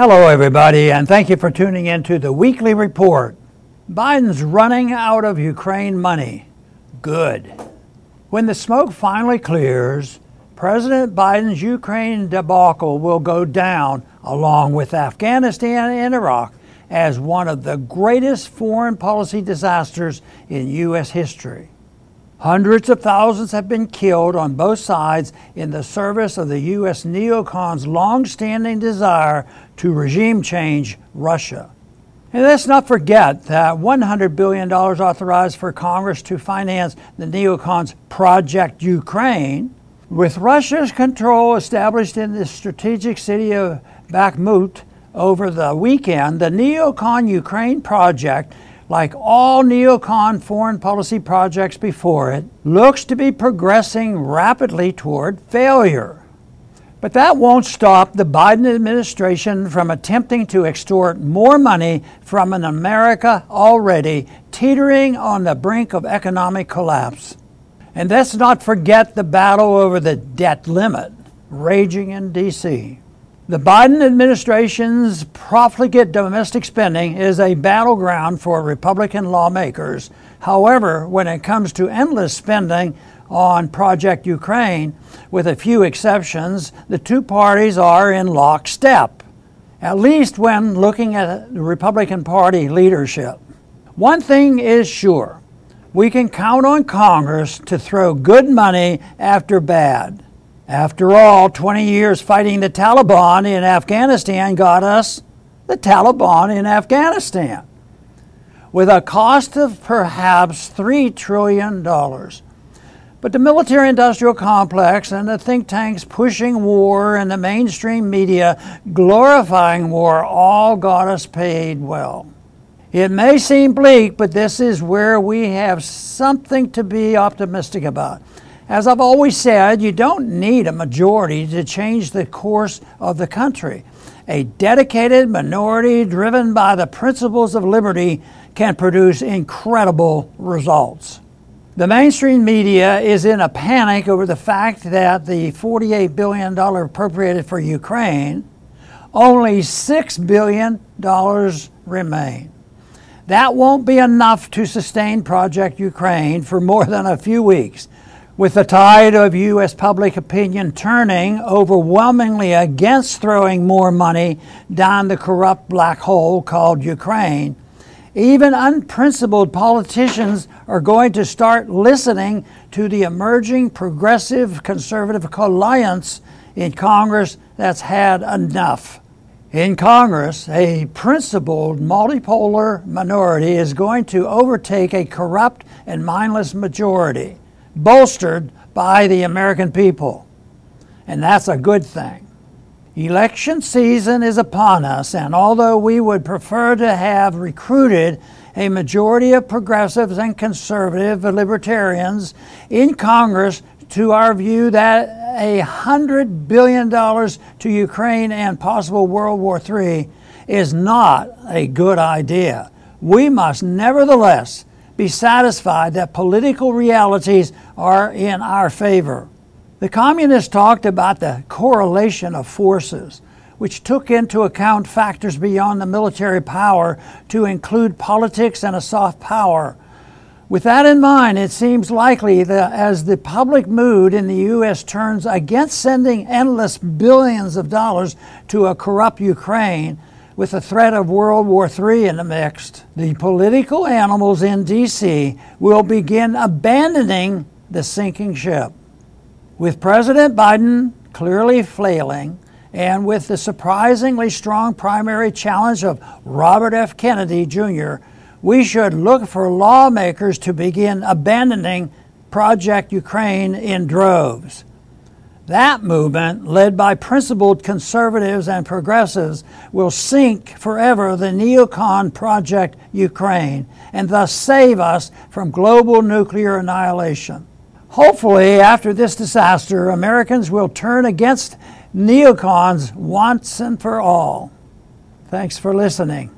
Hello, everybody, and thank you for tuning in to the weekly report. Biden's running out of Ukraine money. Good. When the smoke finally clears, President Biden's Ukraine debacle will go down, along with Afghanistan and Iraq, as one of the greatest foreign policy disasters in U.S. history. Hundreds of thousands have been killed on both sides in the service of the U.S. neocons' long standing desire to regime change Russia. And let's not forget that $100 billion authorized for Congress to finance the neocons' Project Ukraine, with Russia's control established in the strategic city of Bakhmut over the weekend, the neocon Ukraine project like all neocon foreign policy projects before it, looks to be progressing rapidly toward failure. But that won't stop the Biden administration from attempting to extort more money from an America already teetering on the brink of economic collapse. And let's not forget the battle over the debt limit raging in D.C. The Biden administration's profligate domestic spending is a battleground for Republican lawmakers. However, when it comes to endless spending on Project Ukraine, with a few exceptions, the two parties are in lockstep, at least when looking at the Republican Party leadership. One thing is sure we can count on Congress to throw good money after bad. After all, 20 years fighting the Taliban in Afghanistan got us the Taliban in Afghanistan with a cost of perhaps $3 trillion. But the military industrial complex and the think tanks pushing war and the mainstream media glorifying war all got us paid well. It may seem bleak, but this is where we have something to be optimistic about. As I've always said, you don't need a majority to change the course of the country. A dedicated minority driven by the principles of liberty can produce incredible results. The mainstream media is in a panic over the fact that the $48 billion appropriated for Ukraine, only $6 billion remain. That won't be enough to sustain Project Ukraine for more than a few weeks with the tide of U.S. public opinion turning overwhelmingly against throwing more money down the corrupt black hole called Ukraine, even unprincipled politicians are going to start listening to the emerging progressive conservative alliance in Congress that's had enough. In Congress, a principled multipolar minority is going to overtake a corrupt and mindless majority bolstered by the American people. And that's a good thing. Election season is upon us, and although we would prefer to have recruited a majority of progressives and conservative libertarians in Congress to our view that a hundred billion dollars to Ukraine and possible World War III is not a good idea. We must nevertheless be satisfied that political realities are in our favor. The communists talked about the correlation of forces, which took into account factors beyond the military power to include politics and a soft power. With that in mind, it seems likely that as the public mood in the U.S. turns against sending endless billions of dollars to a corrupt Ukraine, with the threat of World War III in the mix, the political animals in D.C. will begin abandoning the sinking ship. With President Biden clearly flailing, and with the surprisingly strong primary challenge of Robert F. Kennedy Jr., we should look for lawmakers to begin abandoning Project Ukraine in droves. That movement, led by principled conservatives and progressives, will sink forever the neocon project Ukraine and thus save us from global nuclear annihilation. Hopefully, after this disaster, Americans will turn against neocons once and for all. Thanks for listening.